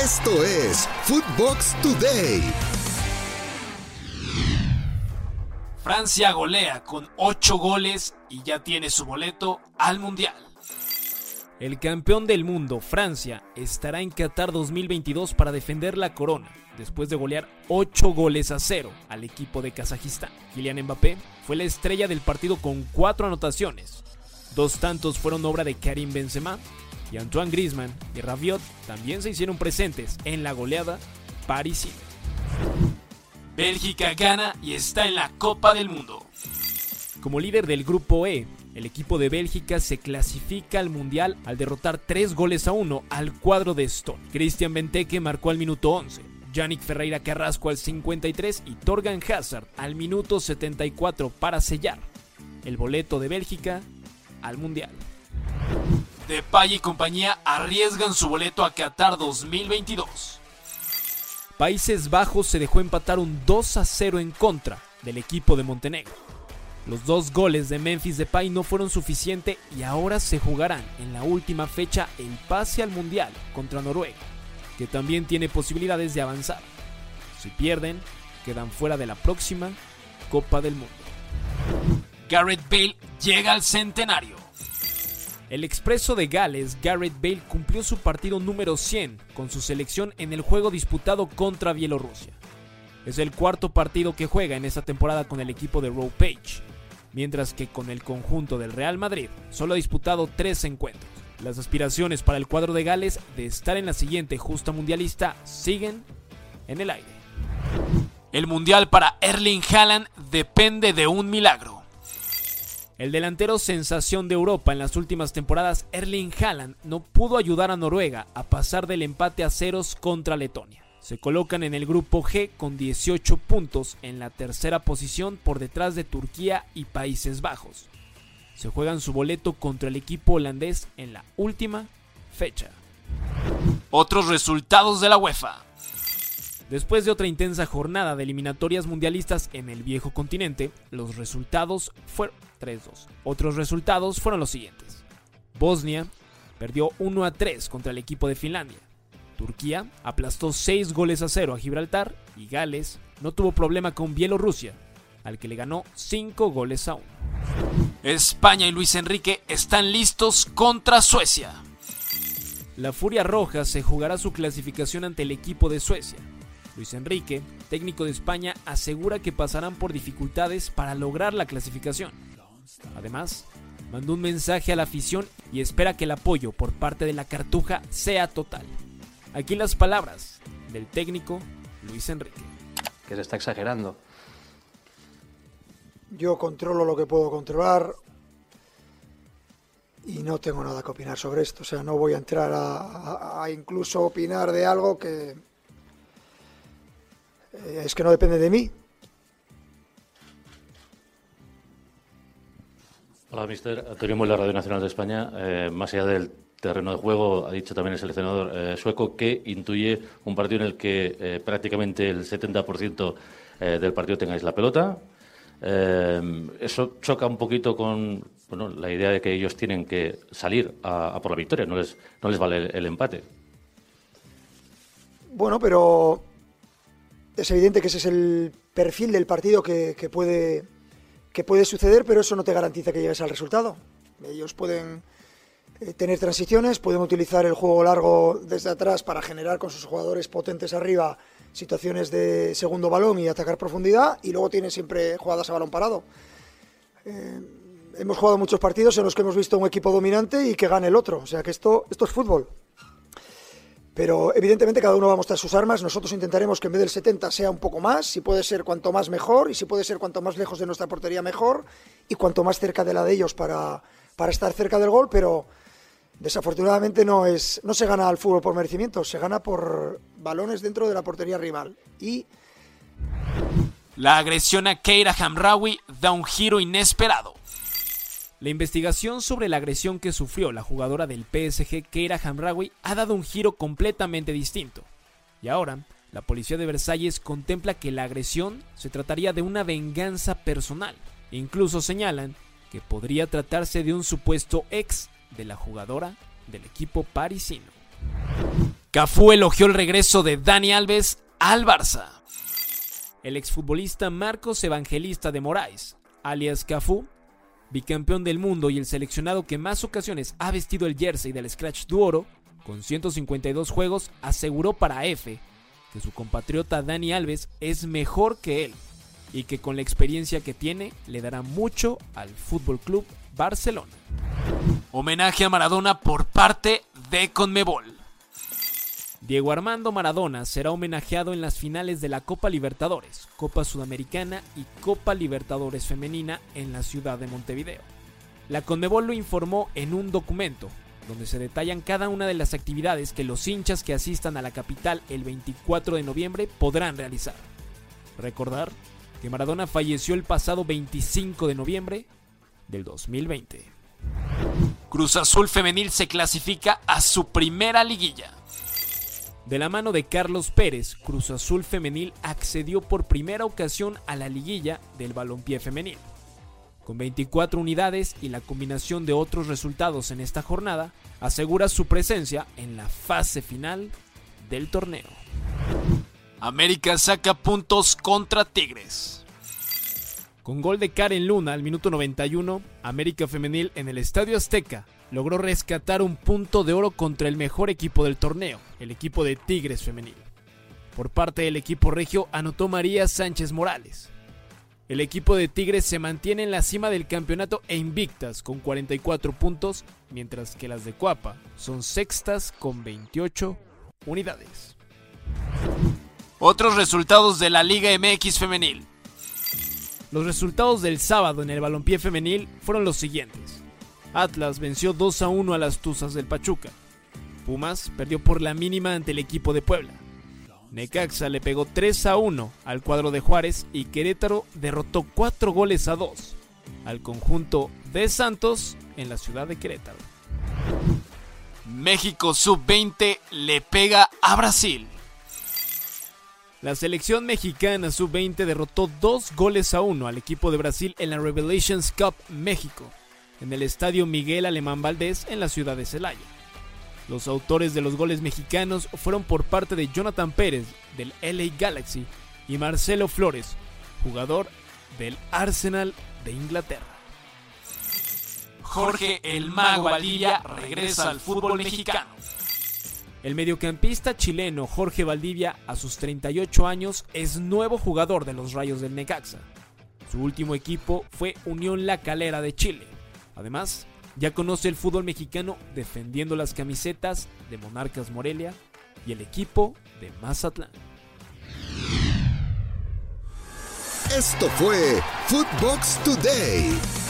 Esto es Footbox Today. Francia golea con 8 goles y ya tiene su boleto al Mundial. El campeón del mundo, Francia, estará en Qatar 2022 para defender la corona, después de golear 8 goles a 0 al equipo de Kazajistán. Kylian Mbappé fue la estrella del partido con 4 anotaciones. Dos tantos fueron obra de Karim Benzema y Antoine Griezmann y Rabiot también se hicieron presentes en la goleada parisina. Bélgica gana y está en la Copa del Mundo. Como líder del grupo E, el equipo de Bélgica se clasifica al Mundial al derrotar 3 goles a 1 al cuadro de Stone. Christian Benteke marcó al minuto 11, Yannick Ferreira Carrasco al 53 y Torgan Hazard al minuto 74 para sellar el boleto de Bélgica al Mundial. Depay y compañía arriesgan su boleto a Qatar 2022. Países Bajos se dejó empatar un 2 a 0 en contra del equipo de Montenegro. Los dos goles de Memphis Depay no fueron suficientes y ahora se jugarán en la última fecha el pase al Mundial contra Noruega, que también tiene posibilidades de avanzar. Si pierden, quedan fuera de la próxima Copa del Mundo. Garrett Bale llega al centenario. El expreso de Gales, Garrett Bale, cumplió su partido número 100 con su selección en el juego disputado contra Bielorrusia. Es el cuarto partido que juega en esta temporada con el equipo de Rowe Page, mientras que con el conjunto del Real Madrid solo ha disputado tres encuentros. Las aspiraciones para el cuadro de Gales de estar en la siguiente justa mundialista siguen en el aire. El mundial para Erling Haaland depende de un milagro. El delantero sensación de Europa en las últimas temporadas, Erling Haaland, no pudo ayudar a Noruega a pasar del empate a ceros contra Letonia. Se colocan en el grupo G con 18 puntos en la tercera posición por detrás de Turquía y Países Bajos. Se juegan su boleto contra el equipo holandés en la última fecha. Otros resultados de la UEFA. Después de otra intensa jornada de eliminatorias mundialistas en el viejo continente, los resultados fueron 3-2. Otros resultados fueron los siguientes. Bosnia perdió 1 3 contra el equipo de Finlandia. Turquía aplastó 6 goles a 0 a Gibraltar y Gales no tuvo problema con Bielorrusia, al que le ganó 5 goles a 1. España y Luis Enrique están listos contra Suecia. La Furia Roja se jugará su clasificación ante el equipo de Suecia. Luis Enrique, técnico de España, asegura que pasarán por dificultades para lograr la clasificación. Además, mandó un mensaje a la afición y espera que el apoyo por parte de la Cartuja sea total. Aquí las palabras del técnico Luis Enrique. Que se está exagerando. Yo controlo lo que puedo controlar y no tengo nada que opinar sobre esto. O sea, no voy a entrar a, a incluso opinar de algo que, es que no depende de mí. Hola, mister. Antonio Muela, Radio Nacional de España. Eh, más allá del terreno de juego, ha dicho también el seleccionador eh, sueco que intuye un partido en el que prácticamente el 70% del partido tengáis la pelota. eso choca un poquito con la idea de que ellos tienen que salir a, por la victoria, no les, no les vale el empate. Bueno, pero es evidente que ese es el perfil del partido que, puede, que puede suceder, pero eso no te garantiza que llegues al resultado. Ellos pueden eh, tener transiciones, pueden utilizar el juego largo desde atrás para generar con sus jugadores potentes arriba situaciones de segundo balón y atacar profundidad, y luego tienen siempre jugadas a balón parado. Eh, hemos jugado muchos partidos en los que hemos visto un equipo dominante y que gane el otro, o sea que esto, esto es fútbol. Pero evidentemente cada uno va a mostrar sus armas. Nosotros intentaremos que en vez del 70 sea un poco más. Si puede ser cuanto más mejor. Y si puede ser cuanto más lejos de nuestra portería mejor. Y cuanto más cerca de la de ellos para, para estar cerca del gol. Pero desafortunadamente no, es, no se gana al fútbol por merecimiento. Se gana por balones dentro de la portería rival. Y... La agresión a Keira Hamraoui da un giro inesperado. La investigación sobre la agresión que sufrió la jugadora del PSG, Keira Hamraoui, ha dado un giro completamente distinto. Y ahora, la policía de Versalles contempla que la agresión se trataría de una venganza personal. Incluso señalan que podría tratarse de un supuesto ex de la jugadora del equipo parisino. Cafú elogió el regreso de Dani Alves al Barça. El exfutbolista Marcos Evangelista de Moraes, alias Cafú, bicampeón del mundo y el seleccionado que más ocasiones ha vestido el jersey del Scratch Duoro, con 152 juegos, aseguró para F que su compatriota Dani Alves es mejor que él y que con la experiencia que tiene le dará mucho al Fútbol Club Barcelona. Homenaje a Maradona por parte de Conmebol. Diego Armando Maradona será homenajeado en las finales de la Copa Libertadores, Copa Sudamericana y Copa Libertadores Femenina en la ciudad de Montevideo. La Conmebol lo informó en un documento donde se detallan cada una de las actividades que los hinchas que asistan a la capital el 24 de noviembre podrán realizar. Recordar que Maradona falleció el pasado 25 de noviembre del 2020. Cruz Azul Femenil se clasifica a su primera liguilla. De la mano de Carlos Pérez, Cruz Azul Femenil accedió por primera ocasión a la liguilla del balompié femenil. Con 24 unidades y la combinación de otros resultados en esta jornada, asegura su presencia en la fase final del torneo. América saca puntos contra Tigres. Con gol de Karen Luna al minuto 91, América Femenil en el Estadio Azteca logró rescatar un punto de oro contra el mejor equipo del torneo, el equipo de Tigres Femenil. Por parte del equipo regio anotó María Sánchez Morales. El equipo de Tigres se mantiene en la cima del campeonato e invictas con 44 puntos, mientras que las de Cuapa son sextas con 28 unidades. Otros resultados de la Liga MX femenil. Los resultados del sábado en el balompié femenil fueron los siguientes. Atlas venció 2 a 1 a las Tuzas del Pachuca. Pumas perdió por la mínima ante el equipo de Puebla. Necaxa le pegó 3 a 1 al cuadro de Juárez y Querétaro derrotó 4 goles a 2 al conjunto de Santos en la ciudad de Querétaro. México sub-20 le pega a Brasil. La selección mexicana sub-20 derrotó dos goles a uno al equipo de Brasil en la Revelations Cup México, en el estadio Miguel Alemán Valdés en la ciudad de Celaya. Los autores de los goles mexicanos fueron por parte de Jonathan Pérez del LA Galaxy y Marcelo Flores, jugador del Arsenal de Inglaterra. Jorge el Mago Valdivia regresa al fútbol mexicano. El mediocampista chileno Jorge Valdivia, a sus 38 años, es nuevo jugador de los Rayos del Necaxa. Su último equipo fue Unión La Calera de Chile. Además, ya conoce el fútbol mexicano defendiendo las camisetas de Monarcas Morelia y el equipo de Mazatlán. Esto fue Footbox Today.